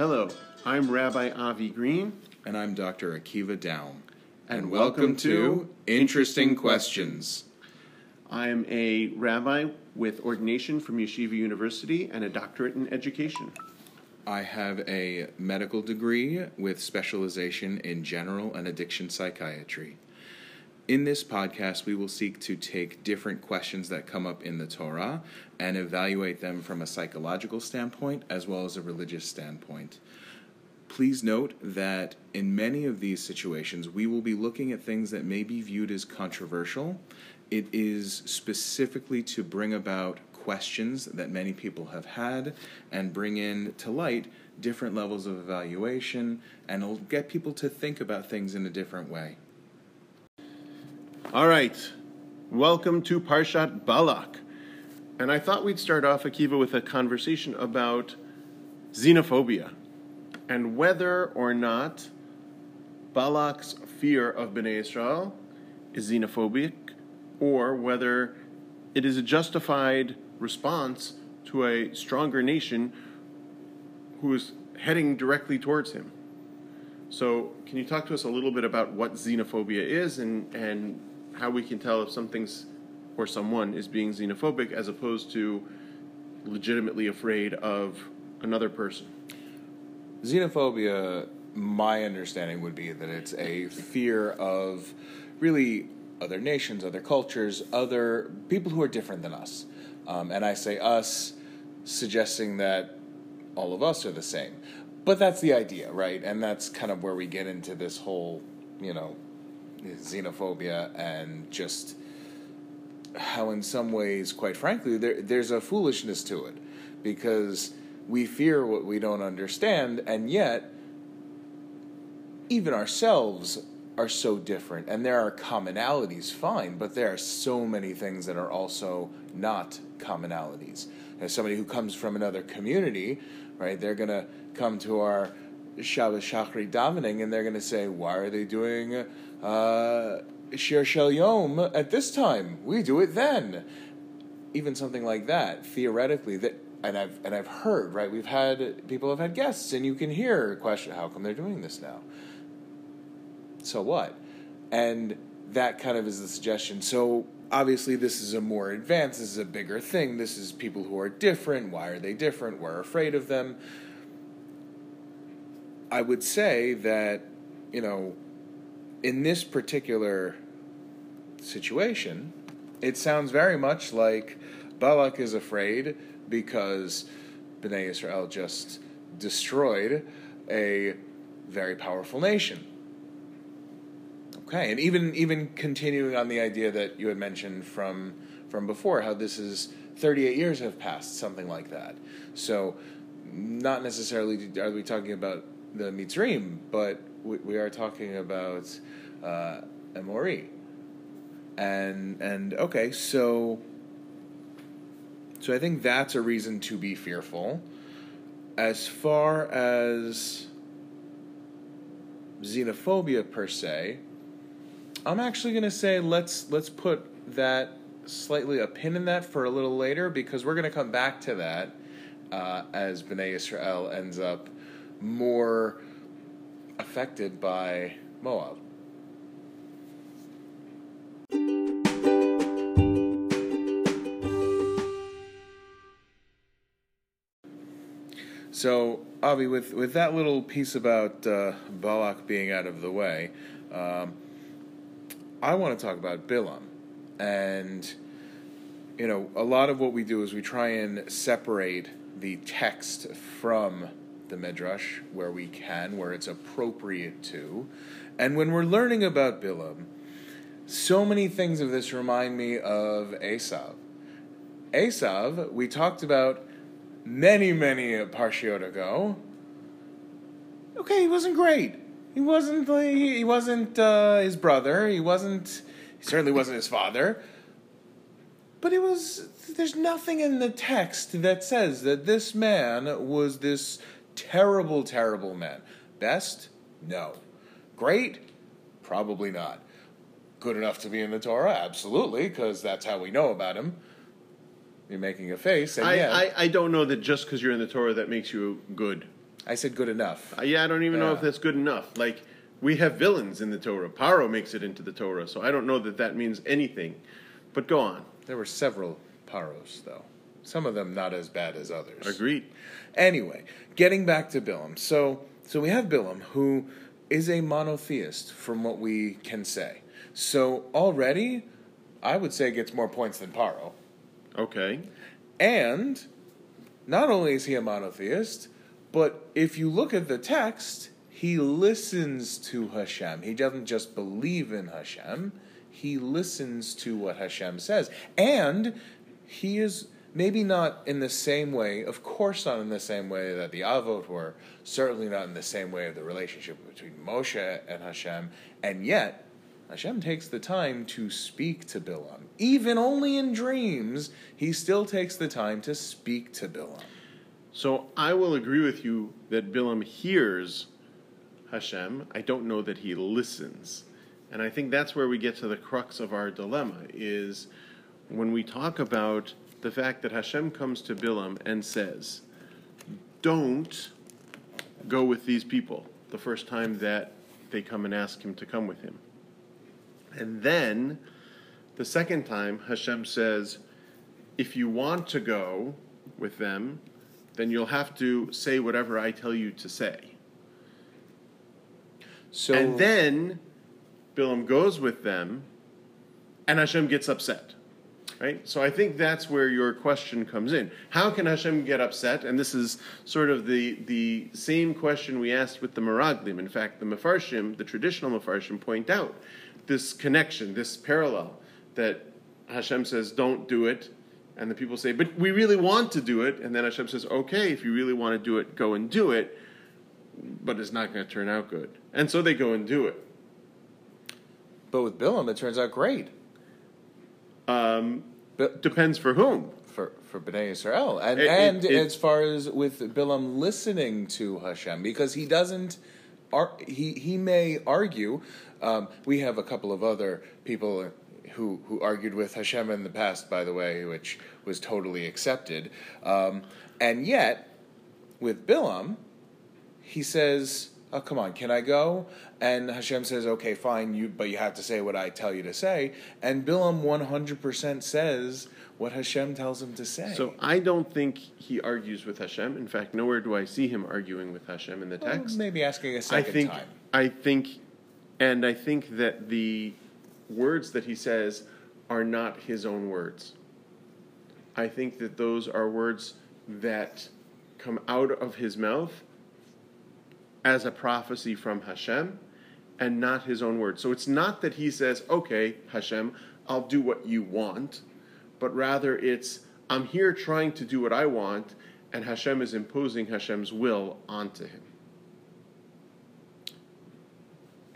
Hello, I'm Rabbi Avi Green. And I'm Dr. Akiva Down. And welcome to Interesting Questions. I'm a rabbi with ordination from Yeshiva University and a doctorate in education. I have a medical degree with specialization in general and addiction psychiatry. In this podcast, we will seek to take different questions that come up in the Torah and evaluate them from a psychological standpoint as well as a religious standpoint. Please note that in many of these situations, we will be looking at things that may be viewed as controversial. It is specifically to bring about questions that many people have had and bring in to light different levels of evaluation and it'll get people to think about things in a different way. All right, welcome to Parshat Balak. And I thought we'd start off, Akiva, with a conversation about xenophobia and whether or not Balak's fear of Bnei Israel is xenophobic or whether it is a justified response to a stronger nation who is heading directly towards him. So, can you talk to us a little bit about what xenophobia is and, and how we can tell if something's or someone is being xenophobic as opposed to legitimately afraid of another person? Xenophobia, my understanding would be that it's a fear of really other nations, other cultures, other people who are different than us. Um, and I say us, suggesting that all of us are the same. But that's the idea, right? And that's kind of where we get into this whole, you know, xenophobia and just how, in some ways, quite frankly, there, there's a foolishness to it because we fear what we don't understand, and yet, even ourselves are so different. And there are commonalities, fine, but there are so many things that are also not commonalities. As somebody who comes from another community, right, they're going to come to our Shabbos Shachri davening and they're going to say, why are they doing uh, Shir Shel Yom at this time? We do it then. Even something like that, theoretically, that and I've and I've heard right. We've had people have had guests, and you can hear question: How come they're doing this now? So what? And that kind of is the suggestion. So obviously, this is a more advanced. This is a bigger thing. This is people who are different. Why are they different? We're afraid of them. I would say that you know, in this particular situation, it sounds very much like Balak is afraid because Bnei Israel just destroyed a very powerful nation. Okay, and even even continuing on the idea that you had mentioned from from before, how this is 38 years have passed, something like that. So, not necessarily are we talking about the Mitzrim, but we, we are talking about uh. And and okay, so so I think that's a reason to be fearful. As far as xenophobia per se, I'm actually going to say let's let's put that slightly a pin in that for a little later because we're going to come back to that uh, as Bnei Israel ends up more affected by Moab. So, Avi, with, with that little piece about uh, Balak being out of the way, um, I want to talk about Bilam. And, you know, a lot of what we do is we try and separate the text from the Midrash where we can, where it's appropriate to. And when we're learning about Bilam, so many things of this remind me of Esav. Esav, we talked about many, many parshiot ago. Okay, he wasn't great. He wasn't. He wasn't uh, his brother. He wasn't. He certainly wasn't his father. But it was. There's nothing in the text that says that this man was this terrible, terrible men. Best? No. Great? Probably not. Good enough to be in the Torah? Absolutely, because that's how we know about him. You're making a face. And I, yeah. I, I don't know that just because you're in the Torah that makes you good. I said good enough. Uh, yeah, I don't even know if that's good enough. Like, we have villains in the Torah. Paro makes it into the Torah, so I don't know that that means anything. But go on. There were several paros, though. Some of them not as bad as others. Agreed. Anyway, getting back to Bilam. So, so we have Bilam, who is a monotheist, from what we can say. So already, I would say gets more points than Paro. Okay. And not only is he a monotheist, but if you look at the text, he listens to Hashem. He doesn't just believe in Hashem, he listens to what Hashem says. And he is maybe not in the same way, of course, not in the same way that the Avot were, certainly not in the same way of the relationship between Moshe and Hashem, and yet. Hashem takes the time to speak to Bilam. Even only in dreams, he still takes the time to speak to Bilam. So I will agree with you that Bilam hears Hashem. I don't know that he listens. And I think that's where we get to the crux of our dilemma is when we talk about the fact that Hashem comes to Bilam and says, Don't go with these people the first time that they come and ask him to come with him. And then the second time, Hashem says, If you want to go with them, then you'll have to say whatever I tell you to say. So and then Bilam goes with them, and Hashem gets upset. Right? So I think that's where your question comes in. How can Hashem get upset? And this is sort of the, the same question we asked with the Meraglim. In fact, the Mefarshim, the traditional Mefarshim, point out this connection, this parallel, that Hashem says, don't do it. And the people say, but we really want to do it. And then Hashem says, okay, if you really want to do it, go and do it. But it's not going to turn out good. And so they go and do it. but with Bilam, it turns out great. Um, But depends for whom. for for Bnei Israel, and It- it- and it- as far as with Bilam listening to Hashem, because he doesn't. Ar- he he may argue. Um, we have a couple of other people who who argued with Hashem in the past, by the way, which was totally accepted. Um, and yet, with Bilam, he says, "Oh, come on, can I go?" And Hashem says, "Okay, fine, you, but you have to say what I tell you to say." And Bilam one hundred percent says what Hashem tells him to say. So I don't think he argues with Hashem. In fact, nowhere do I see him arguing with Hashem in the Well, text. maybe asking a second I think, time. I think, and I think that the words that he says are not his own words. I think that those are words that come out of his mouth as a prophecy from Hashem and not his own words. So it's not that he says, okay, Hashem, I'll do what you want, but rather it's, I'm here trying to do what I want, and Hashem is imposing Hashem's will onto him.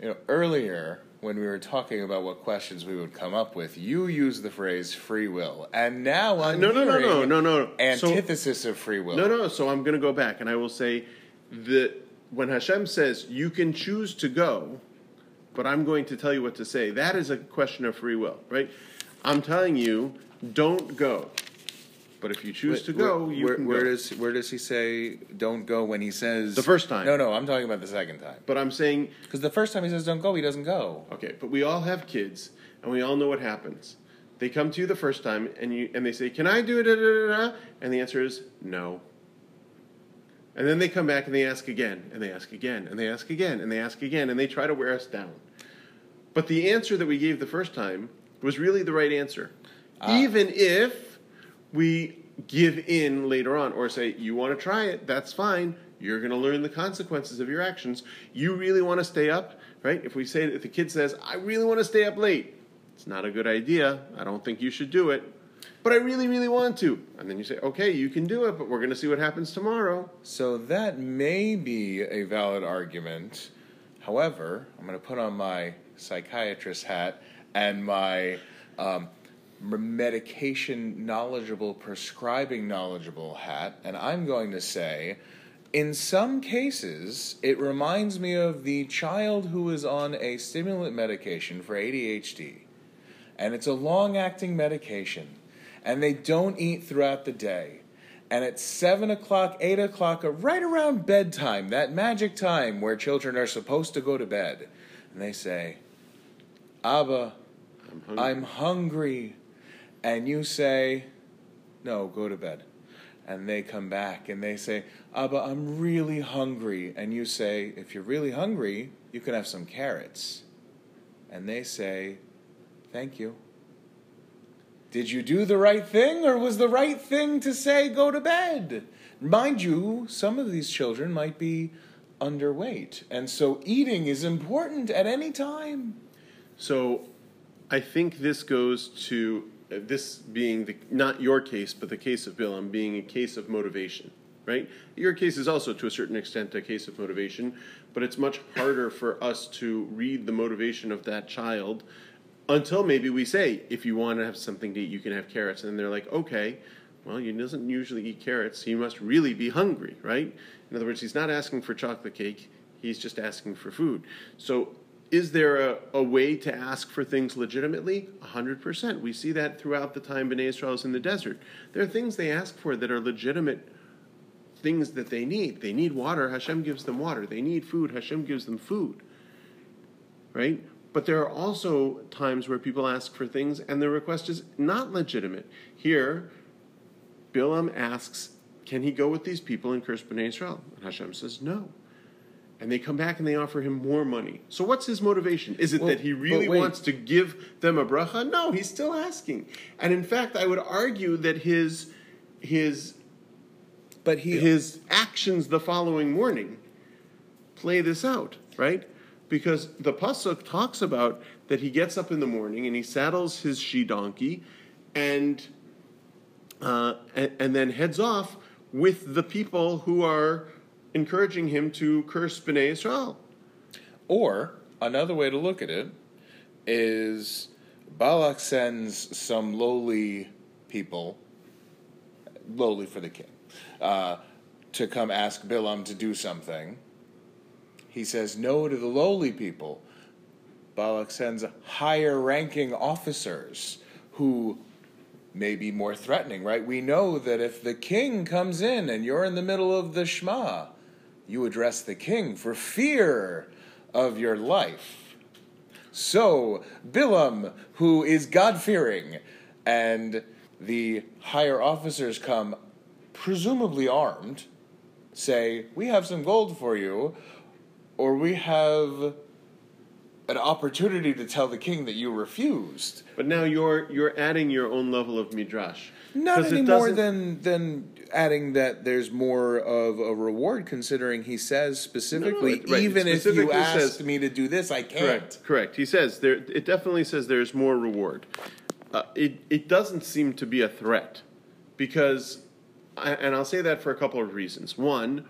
You know, earlier when we were talking about what questions we would come up with, you used the phrase free will, and now I'm no, no, no, no, no, no. So- Antithesis of free will. No, no. So I'm going to go back and I will say that when Hashem says you can choose to go, but I'm going to tell you what to say, that is a question of free will, right? I'm telling you, don't go. But if you choose to go, where, you where, can where go. does where does he say don't go when he says The first time. No, no, I'm talking about the second time. but I'm saying, Because the first time he says don't go, he doesn't go. okay, but we all have kids, and we all know what happens. They come to you the first time, and you and they say, "Can I do it?" And the answer is no. And then they come back and they ask again, and they ask again, and they ask again, and they ask again, and they try to wear us down. But the answer that we gave the first time was really the right answer. Ah. Even if we give in later on or say, you want to try it, that's fine. You're going to learn the consequences of your actions. You really want to stay up, right? If we say, if the kid says, I really want to stay up late, it's not a good idea. I don't think you should do it. But I really, really want to. And then you say, okay, you can do it, but we're going to see what happens tomorrow. So that may be a valid argument. However, I'm going to put on my psychiatrist hat and my um, medication knowledgeable, prescribing knowledgeable hat, and I'm going to say, in some cases, it reminds me of the child who is on a stimulant medication for ADHD, and it's a long acting medication, and they don't eat throughout the day. And at 7 o'clock, 8 o'clock, or right around bedtime, that magic time where children are supposed to go to bed, and they say, Abba, I'm hungry. I'm hungry. And you say, No, go to bed. And they come back and they say, Abba, I'm really hungry. And you say, If you're really hungry, you can have some carrots. And they say, Thank you. Did you do the right thing, or was the right thing to say, Go to bed? Mind you, some of these children might be underweight. And so eating is important at any time. So I think this goes to uh, this being the, not your case, but the case of Bilam being a case of motivation, right? Your case is also to a certain extent a case of motivation, but it's much harder for us to read the motivation of that child until maybe we say, if you want to have something to eat, you can have carrots. And they're like, okay, well, he doesn't usually eat carrots. so He must really be hungry, right? In other words, he's not asking for chocolate cake, he's just asking for food. So is there a, a way to ask for things legitimately? 100%. We see that throughout the time Bnei Israel is in the desert. There are things they ask for that are legitimate things that they need. They need water, Hashem gives them water. They need food, Hashem gives them food. Right? But there are also times where people ask for things and the request is not legitimate. Here, Bilam asks, Can he go with these people and curse Bnei Israel? And Hashem says, No and they come back and they offer him more money. So what's his motivation? Is it Well, that he really wants to give them a bracha? No, he's still asking. And in fact, I would argue that his his But he his actions the following morning play this out, right? Because the pasuk talks about that he gets up in the morning and he saddles his she donkey, and uh, and, and then heads off with the people who are encouraging him to curse Bnei Israel. Or another way to look at it is Balak sends some lowly people, lowly for the king, uh, to come ask Bilam to do something. He says no to the lowly people. Balak sends higher ranking officers who may be more threatening, right? We know that if the king comes in and you're in the middle of the Shema, you address the king for fear of your life. So, Bilam, who is God fearing, and the higher officers come, presumably armed, say, We have some gold for you, or we have an opportunity to tell the king that you refused. But now you're you're adding your own level of midrash. Not any more than than adding that there's more of a reward, considering he says specifically, it- right, it even if you specifically asked says- me to do this, I can't. Correct, correct. He says there. It definitely says there's more reward. Uh, it it doesn't seem to be a threat, because, I- and I'll say that for a couple of reasons. One,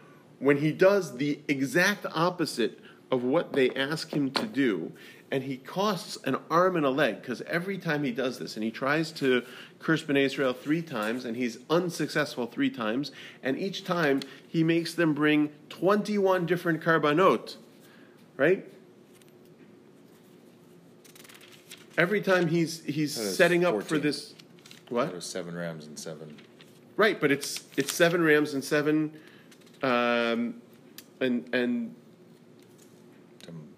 when he does the exact opposite of what they ask him to do, and he costs an arm and a leg, because every time he does this, and he tries to curse Bnei Israel three times, and he's unsuccessful three times, and each time he makes them bring 21 different karbanot, right? Every time he's he's setting up for 14. this, what? There's seven rams and seven. Right, but it's it's seven rams and seven, um, and and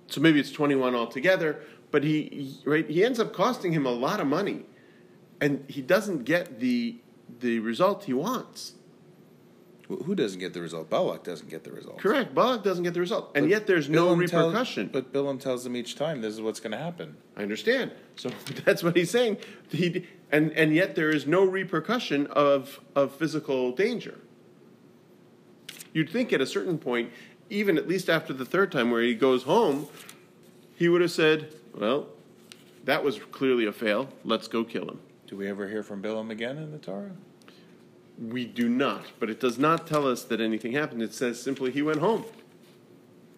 so maybe it's twenty one altogether. But he, he right he ends up costing him a lot of money, and he doesn't get the the result he wants. Who doesn't get the result? Balak doesn't get the result. Correct. Balak doesn't get the result, and But yet there's no Bilam tell- repercussion. but Bilam tells them each time this is what's going to happen. I understand. So that's what he's saying. He, and and yet there is no repercussion of of physical danger. You'd think at a certain point, even at least after the third time where he goes home, he would have said, "Well, that was clearly a fail. Let's go kill him." Do we ever hear from Bilam again in the Torah? We do not, but it does not tell us that anything happened. It says simply he went home.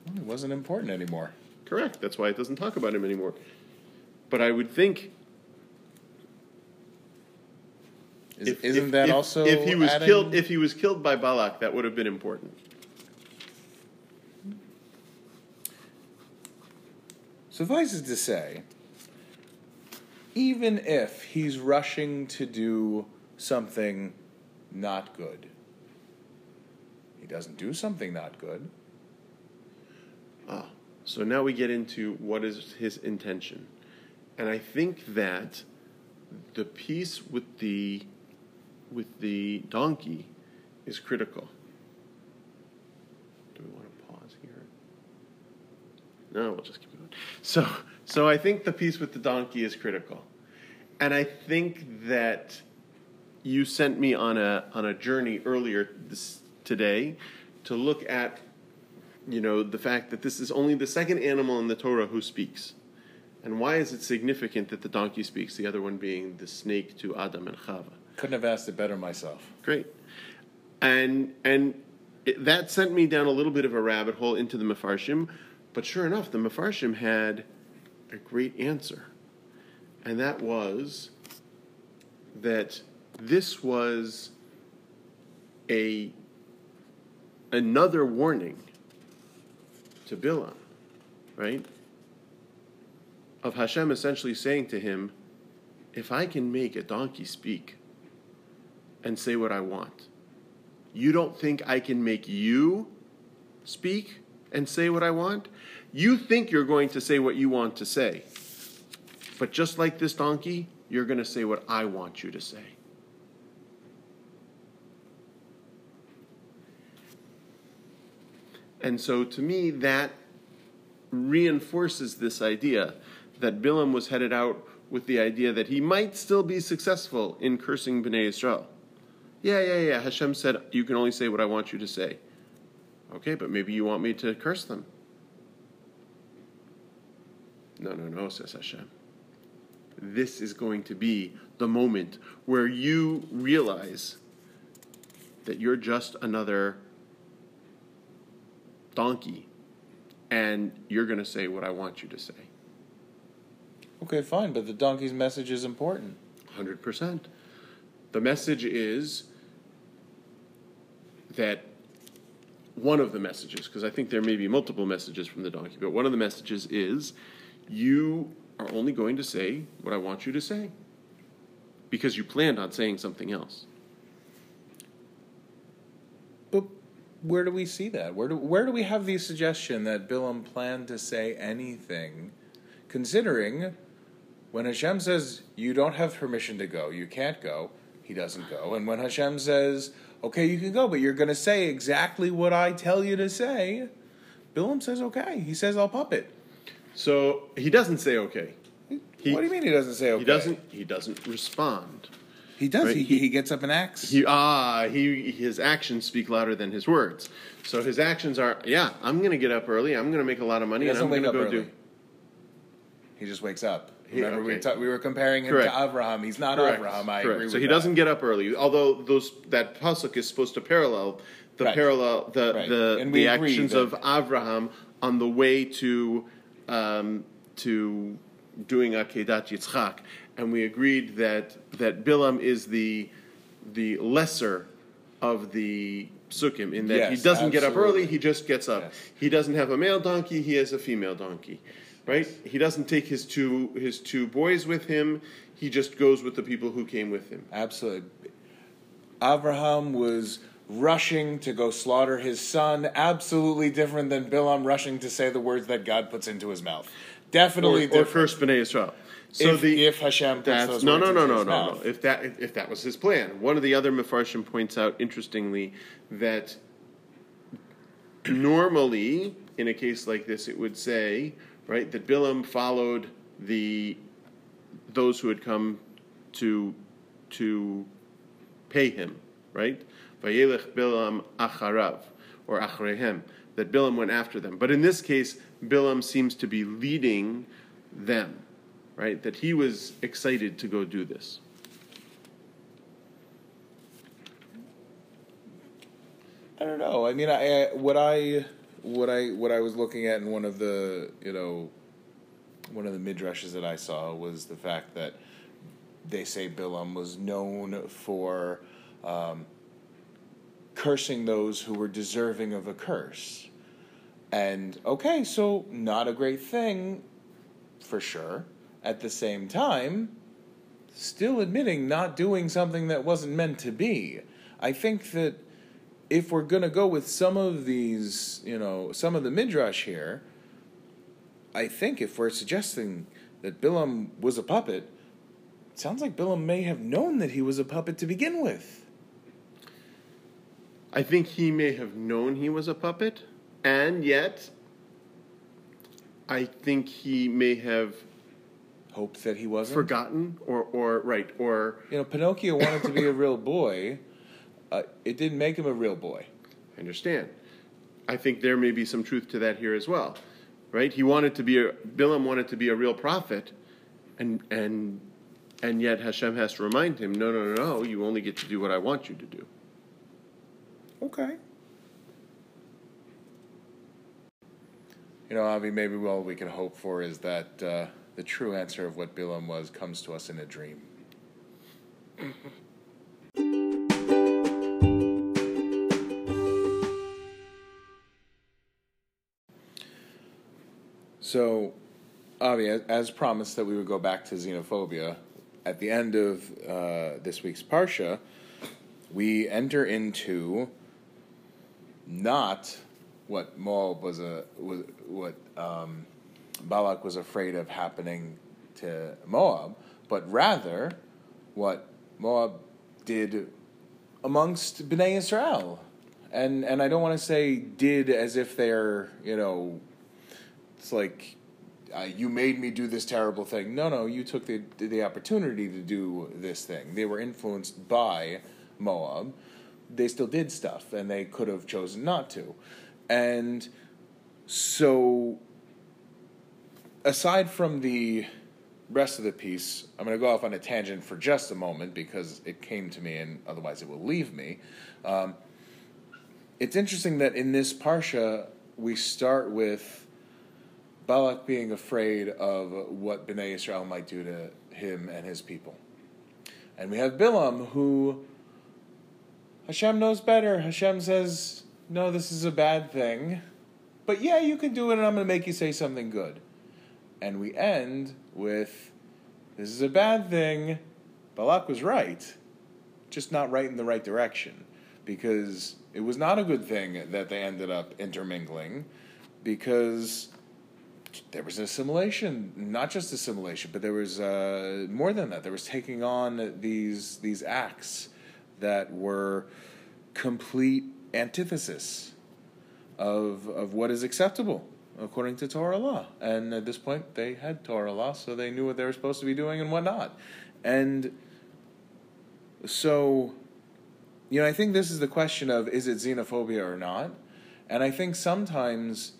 Well, It wasn't important anymore. Correct. That's why it doesn't talk about him anymore. But I would think Is, If- isn't if- that if- also if he was adding- killed if he was killed by Balak, that would have been important. Suffices to say, even if he's rushing to do something not good, he doesn't do something not good. Ah, so now we get into what is his intention. And I think that the piece with the with the donkey is critical. Do we want to pause here? No, we'll just keep going. So so I think the piece with the donkey is critical. And I think that you sent me on a on a journey earlier this today to look at you know the fact that this is only the second animal in the Torah who speaks. And why is it significant that the donkey speaks, the other one being the snake to Adam and Chava? Couldn't have asked it better myself. Great. And and it, that sent me down a little bit of a rabbit hole into the Mefarshim, but sure enough, the Mefarshim had a great answer. And that was that this was a another warning to Bilam, right? Of Hashem essentially saying to him, if I can make a donkey speak and say what I want, you don't think I can make you speak and say what I want? You think you're going to say what you want to say. But just like this donkey, you're going to say what I want you to say. And so to me, that reinforces this idea that Bilam was headed out with the idea that he might still be successful in cursing Bnei Israel. Yeah, yeah, yeah. Hashem said, You can only say what I want you to say. Okay, but maybe you want me to curse them. No, no, no, says Hashem. This is going to be the moment where you realize that you're just another donkey and you're going to say what I want you to say. Okay, fine, but the donkey's message is important. 100%. The message is that one of the messages, because I think there may be multiple messages from the donkey, but one of the messages is you are only going to say what I want you to say because you planned on saying something else. But where do we see that? Where do where do we have the suggestion that Bilam planned to say anything, considering when Hashem says you don't have permission to go, you can't go, he doesn't go, and when Hashem says okay, you can go, but you're going to say exactly what I tell you to say, Bilam says okay. He says I'll puppet. So he doesn't say okay. He, what do you mean he doesn't say okay? He doesn't. He doesn't respond. He does. Right? He, He- he gets up and acts. He ah he his actions speak louder than his words. So his actions are yeah. I'm going to get up early. I'm going to make a lot of money. And I'm going to go early. do. He just wakes up. Remember we ta- we were comparing him Correct. to Abraham. He's not Correct. Abraham. I Correct. agree. So he that. doesn't get up early, although those that pasuk is supposed to parallel the Right. parallel the Right. the, the actions that- of Avraham on the way to um, to doing Akedat Yitzchak, and we agreed that that Bilam is the the lesser of the sukkim in that he doesn't get up early, he just gets up. Yes. He doesn't have a male donkey, he has a female donkey. Right? He doesn't take his two his two boys with him. He just goes with the people who came with him. Absolutely. Abraham was rushing to go slaughter his son. Absolutely different than Bilam rushing to say the words that God puts into his mouth. Or, Definitely or different. first Bnei Israel. So if, the if Hashem puts no no no no no no. mouth. If that if that was his plan, one of the other Mefarshim points out interestingly that normally in a case like this, it would say right that Bilam followed the those who had come to to pay him, right? Vayelech Bilam acharav or achrehem, that Bilam went after them. But in this case, Bilam seems to be leading them, right? That he was excited to go do this. I don't know. I mean, I, I what I what I what I was looking at in one of the you know one of the midrashes that I saw was the fact that they say Bilam was known for um, cursing those who were deserving of a curse. And okay, so not a great thing for sure. At the same time, still admitting not doing something that wasn't meant to be. I think that if we're gonna go with some of these, you know, some of the midrash here, I think if we're suggesting that Bilam was a puppet, it sounds like Bilam may have known that he was a puppet to begin with. I think he may have known he was a puppet, and yet I think he may have Hoped that he wasn't. forgotten or or right or You know, Pinocchio wanted to be a real boy. Uh, it didn't make him a real boy. I understand. I think there may be some truth to that here as well. Right? He wanted to be a Bilam wanted to be a real prophet and and and yet Hashem has to remind him, no, no, no, no, you only get to do what I want you to do. Okay. You know, Avi, maybe all we can hope for is that uh, the true answer of what Bilam was comes to us in a dream. So, Avi, as- promised that we would go back to xenophobia, at the end of uh, this week's Parsha, we enter into not what Moab was a was what um, Balak was afraid of happening to Moab, but rather what Moab did amongst Bnei Israel, and and I don't want to say did as if they're you know it's like uh, you made me do this terrible thing. No, no, you took the the opportunity to do this thing. They were influenced by Moab. They still did stuff, and they could have chosen not to. And so, aside from the rest of the piece, I'm going to go off on a tangent for just a moment because it came to me, and otherwise it will leave me. Um, it's interesting that in this parsha we start with Balak being afraid of what Bnei Israel might do to him and his people. And we have Bilam who Hashem knows better. Hashem says, No, this is a bad thing. But yeah, you can do it and I'm going to make you say something good. And we end with This is a bad thing. Balak was right, just not right in the right direction. Because it was not a good thing that they ended up intermingling. Because there was assimilation, not just assimilation, but there was uh, more than that. There was taking on these these acts that were complete antithesis of of what is acceptable according to Torah law. And at this point, they had Torah law, so they knew what they were supposed to be doing and what not. And so, you know, I think this is the question of is it xenophobia or not? And I think sometimes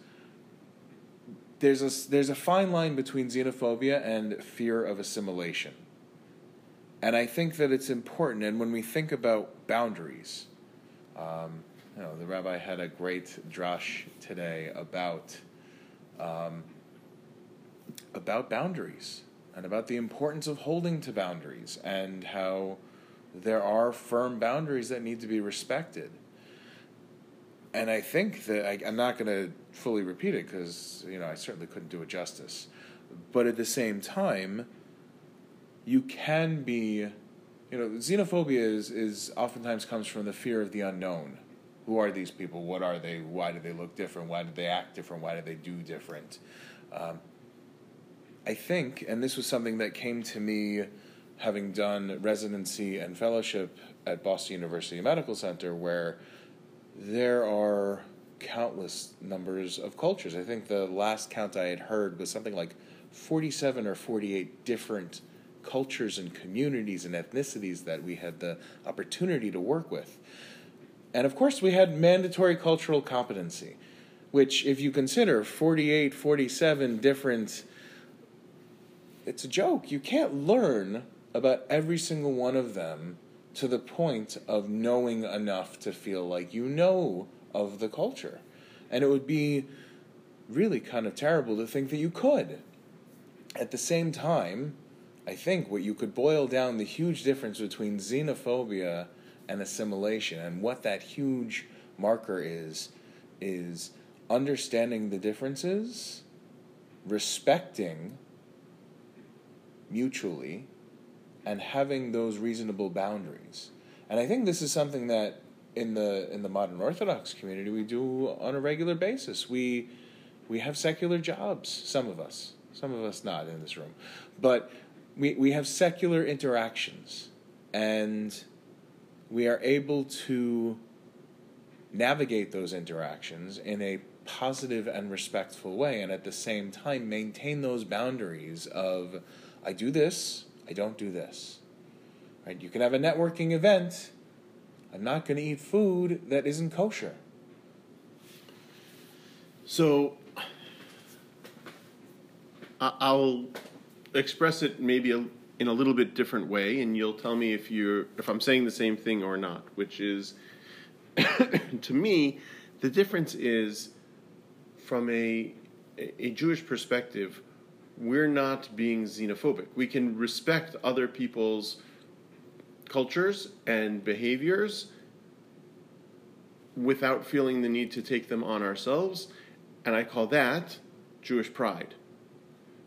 there's a there's a fine line between xenophobia and fear of assimilation. And I think that it's important. And when we think about boundaries, um, you know, the rabbi had a great drash today about um, about boundaries and about the importance of holding to boundaries and how there are firm boundaries that need to be respected and I think that I, I'm not going to fully repeat it because you know I certainly couldn't do it justice. But at the same time, you can be, you know, xenophobia is is oftentimes comes from the fear of the unknown. Who are these people? What are they? Why do they look different? Why do they act different? Why do they do different? Um, I think, and this was something that came to me having done residency and fellowship at Boston University Medical Center, where there are countless numbers of cultures. I think the last count I had heard was something like 47 or 48 different cultures and communities and ethnicities that we had the opportunity to work with. And of course, we had mandatory cultural competency, which, if you consider 48, 47 different, it's a joke. You can't learn about every single one of them to the point of knowing enough to feel like you know of the culture. And it would be really kind of terrible to think that you could. At the same time, I think what you could boil down the huge difference between xenophobia and assimilation and what that huge marker is is understanding the differences, respecting mutually and having those reasonable boundaries. And I think this is something that in the in the modern Orthodox community we do on a regular basis. We we have secular jobs. Some of us, some of us not in this room, but we we have secular interactions, and we are able to navigate those interactions in a positive and respectful way, and at the same time maintain those boundaries of I do this, I don't do this. Right? You can have a networking event. I'm not going to eat food that isn't kosher. So I'll express it maybe in a little bit different way, and you'll tell me if you're if I'm saying the same thing or not. Which is, to me, the difference is from a a Jewish perspective, we're not being xenophobic. We can respect other people's cultures and behaviors without feeling the need to take them on ourselves, and I call that Jewish pride.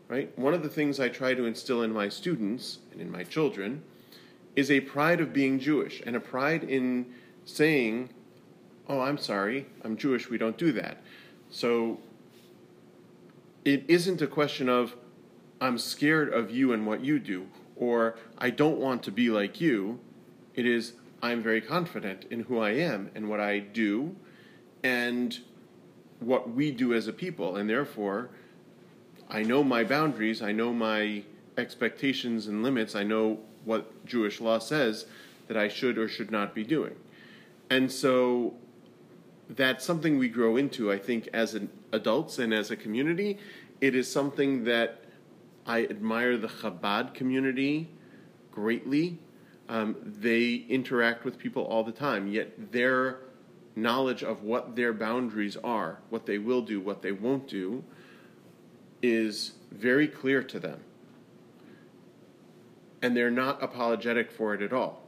Right? One of the things I try to instill in my students and in my children is a pride of being Jewish and a pride in saying, "Oh, I'm sorry, I'm Jewish, we don't do that." So it isn't a question of I'm scared of you and what you do, or I don't want to be like you. It is I'm very confident in who I am and what I do and what we do as a people, and therefore I know my boundaries, I know my expectations and limits, I know what Jewish law says that I should or should not be doing. And so that's something we grow into, I think, as an adults and as a community. It is something that I admire the Chabad community greatly. Um, they interact with people all the time, yet their knowledge of what their boundaries are, what they will do, what they won't do, is very clear to them. And they're not apologetic for it at all.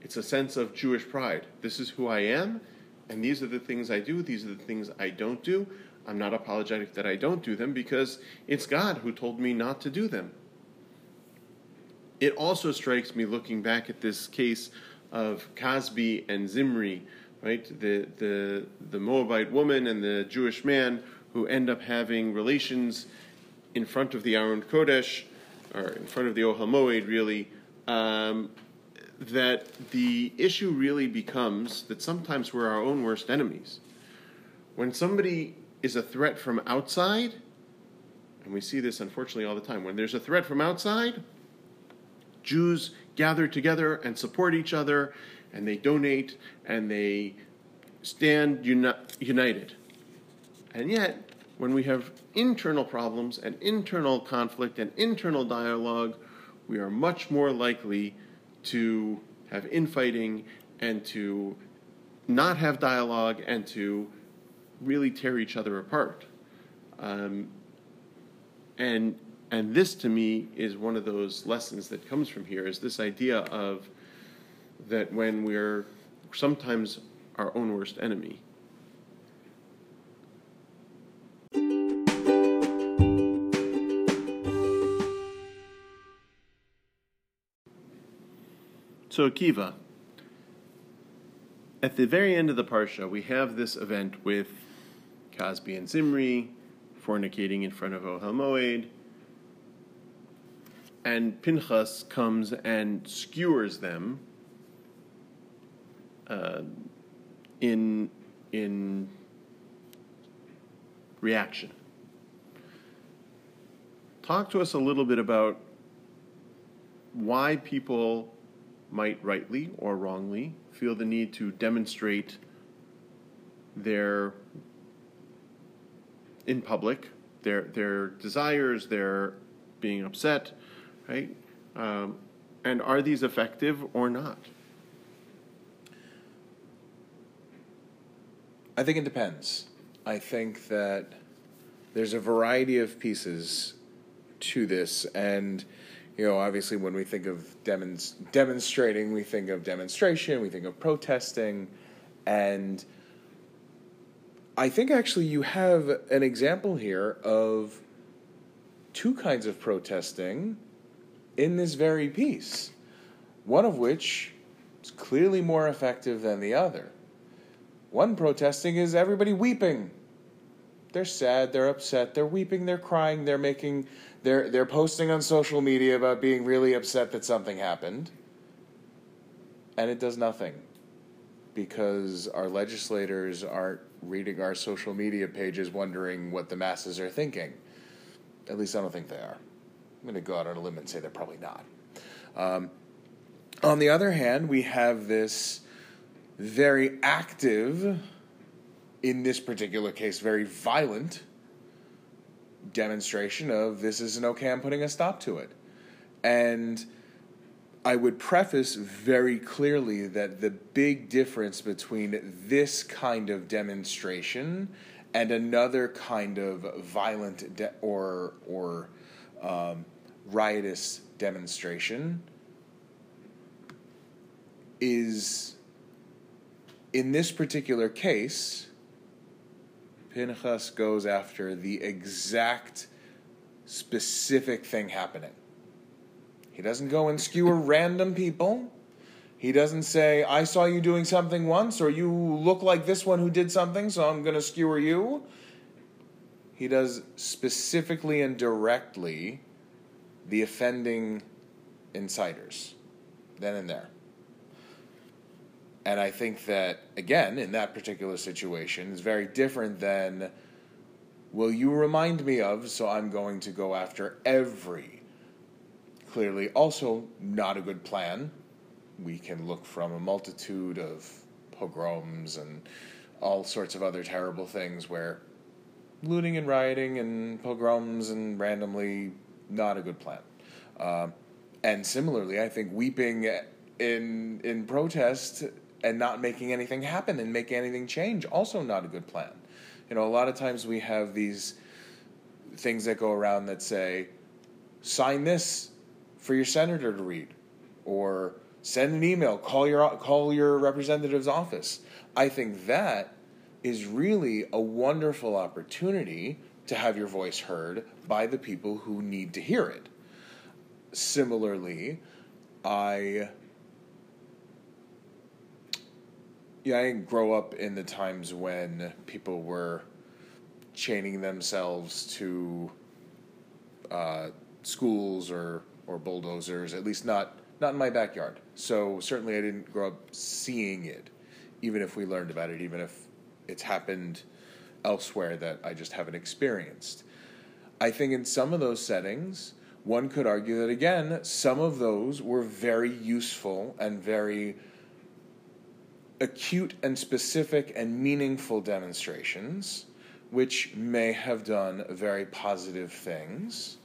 It's a sense of Jewish pride. This is who I am, and these are the things I do, these are the things I don't do. I'm not apologetic that I don't do them because it's God who told me not to do them. It also strikes me looking back at this case of Cozbi and Zimri, right? The, the, the Moabite woman and the Jewish man who end up having relations in front of the Aron Kodesh, or in front of the Ohel Moed, really, um, that the issue really becomes that sometimes we're our own worst enemies. When somebody is a threat from outside, and we see this unfortunately all the time, when there's a threat from outside, Jews gather together and support each other, and they donate and they stand uni- united. And yet, when we have internal problems and internal conflict and internal dialogue, we are much more likely to have infighting and to not have dialogue and to really tear each other apart. Um, and and this to me is one of those lessons that comes from here is this idea of that when we're sometimes our own worst enemy. So Akiva, at the very end of the parsha, we have this event with Cozbi and Zimri fornicating in front of Ohel Moed, and Pinchas comes and skewers them uh, in in reaction. Talk to us a little bit about why people might rightly or wrongly feel the need to demonstrate their in public their their desires, their being upset, right? Um, and are these effective or not? I think it depends. I think that there's a variety of pieces to this, and you know, obviously, when we think of demonst- demonstrating, we think of demonstration, we think of protesting, and I think actually you have an example here of two kinds of protesting in this very piece, one of which is clearly more effective than the other. One protesting is everybody weeping. They're sad, they're upset, they're weeping, they're crying, they're making they're they're posting on social media about being really upset that something happened. And it does nothing. Because our legislators aren't reading our social media pages wondering what the masses are thinking. At least I don't think they are. I'm going to go out on a limb and say they're probably not. Um, on the other hand, we have this very active, in this particular case, very violent demonstration of this isn't okay, I'm putting a stop to it. And I would preface very clearly that the big difference between this kind of demonstration and another kind of violent de- or or um, riotous demonstration is in this particular case, Pinchas goes after the exact specific thing happening. He doesn't go and skewer random people. He doesn't say, I saw you doing something once, or you look like this one who did something, so I'm going to skewer you. He does specifically and directly the offending inciters, then and there. And I think that, again, in that particular situation, is very different than, will you remind me of, so I'm going to go after every. Clearly, also not a good plan. We can look from a multitude of pogroms and all sorts of other terrible things where looting and rioting and pogroms and randomly not a good plan. Uh, and similarly, I think weeping in in protest and not making anything happen and make anything change also not a good plan. You know, a lot of times we have these things that go around that say, sign this for your senator to read, or send an email, call your call your representative's office. I think that is really a wonderful opportunity to have your voice heard by the people who need to hear it. Similarly, I yeah, I didn't grow up in the times when people were chaining themselves to uh, schools or or bulldozers. At least not not in my backyard. So certainly I didn't grow up seeing it, even if we learned about it, even if it's happened elsewhere that I just haven't experienced. I think in some of those settings, one could argue that again, some of those were very useful and very acute and specific and meaningful demonstrations, which may have done very positive things.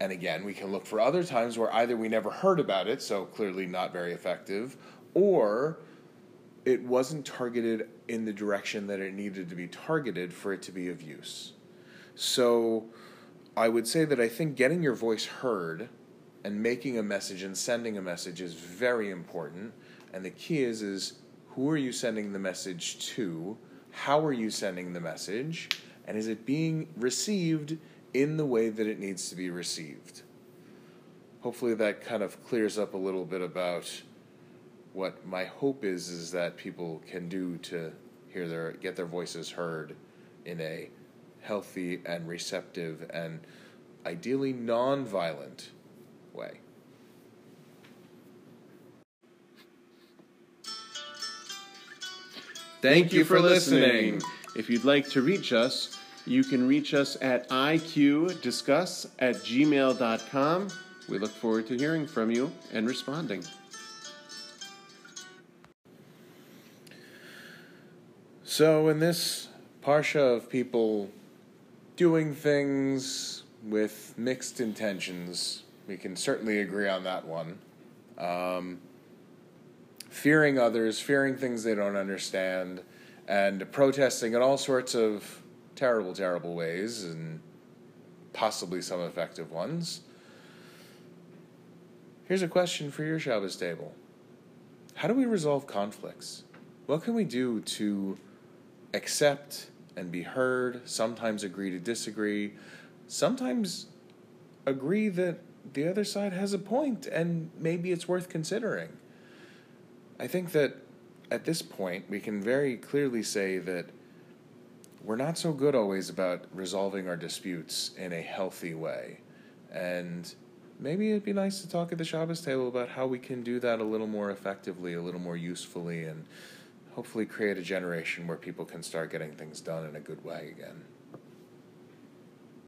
And again, we can look for other times where either we never heard about it, so clearly not very effective, or it wasn't targeted in the direction that it needed to be targeted for it to be of use. So I would say that I think getting your voice heard and making a message and sending a message is very important. And the key is is who are you sending the message to? How are you sending the message? And is it being received in the way that it needs to be received? Hopefully that kind of clears up a little bit about what my hope is is that people can do to hear their get their voices heard in a healthy and receptive and ideally non-violent way. Thank you for listening. If you'd like to reach us, you can reach us at iqdiscuss at gmail.com. We look forward to hearing from you and responding. So, in this parsha of people doing things with mixed intentions, we can certainly agree on that one. Um, fearing others, fearing things they don't understand, and protesting in all sorts of terrible, terrible ways, and possibly some effective ones. Here's a question for your Shabbos table How do we resolve conflicts? What can we do to accept and be heard, sometimes agree to disagree, sometimes agree that the other side has a point and maybe it's worth considering? I think that at this point, we can very clearly say that we're not so good always about resolving our disputes in a healthy way. And maybe it'd be nice to talk at the Shabbos table about how we can do that a little more effectively, a little more usefully, and hopefully create a generation where people can start getting things done in a good way again.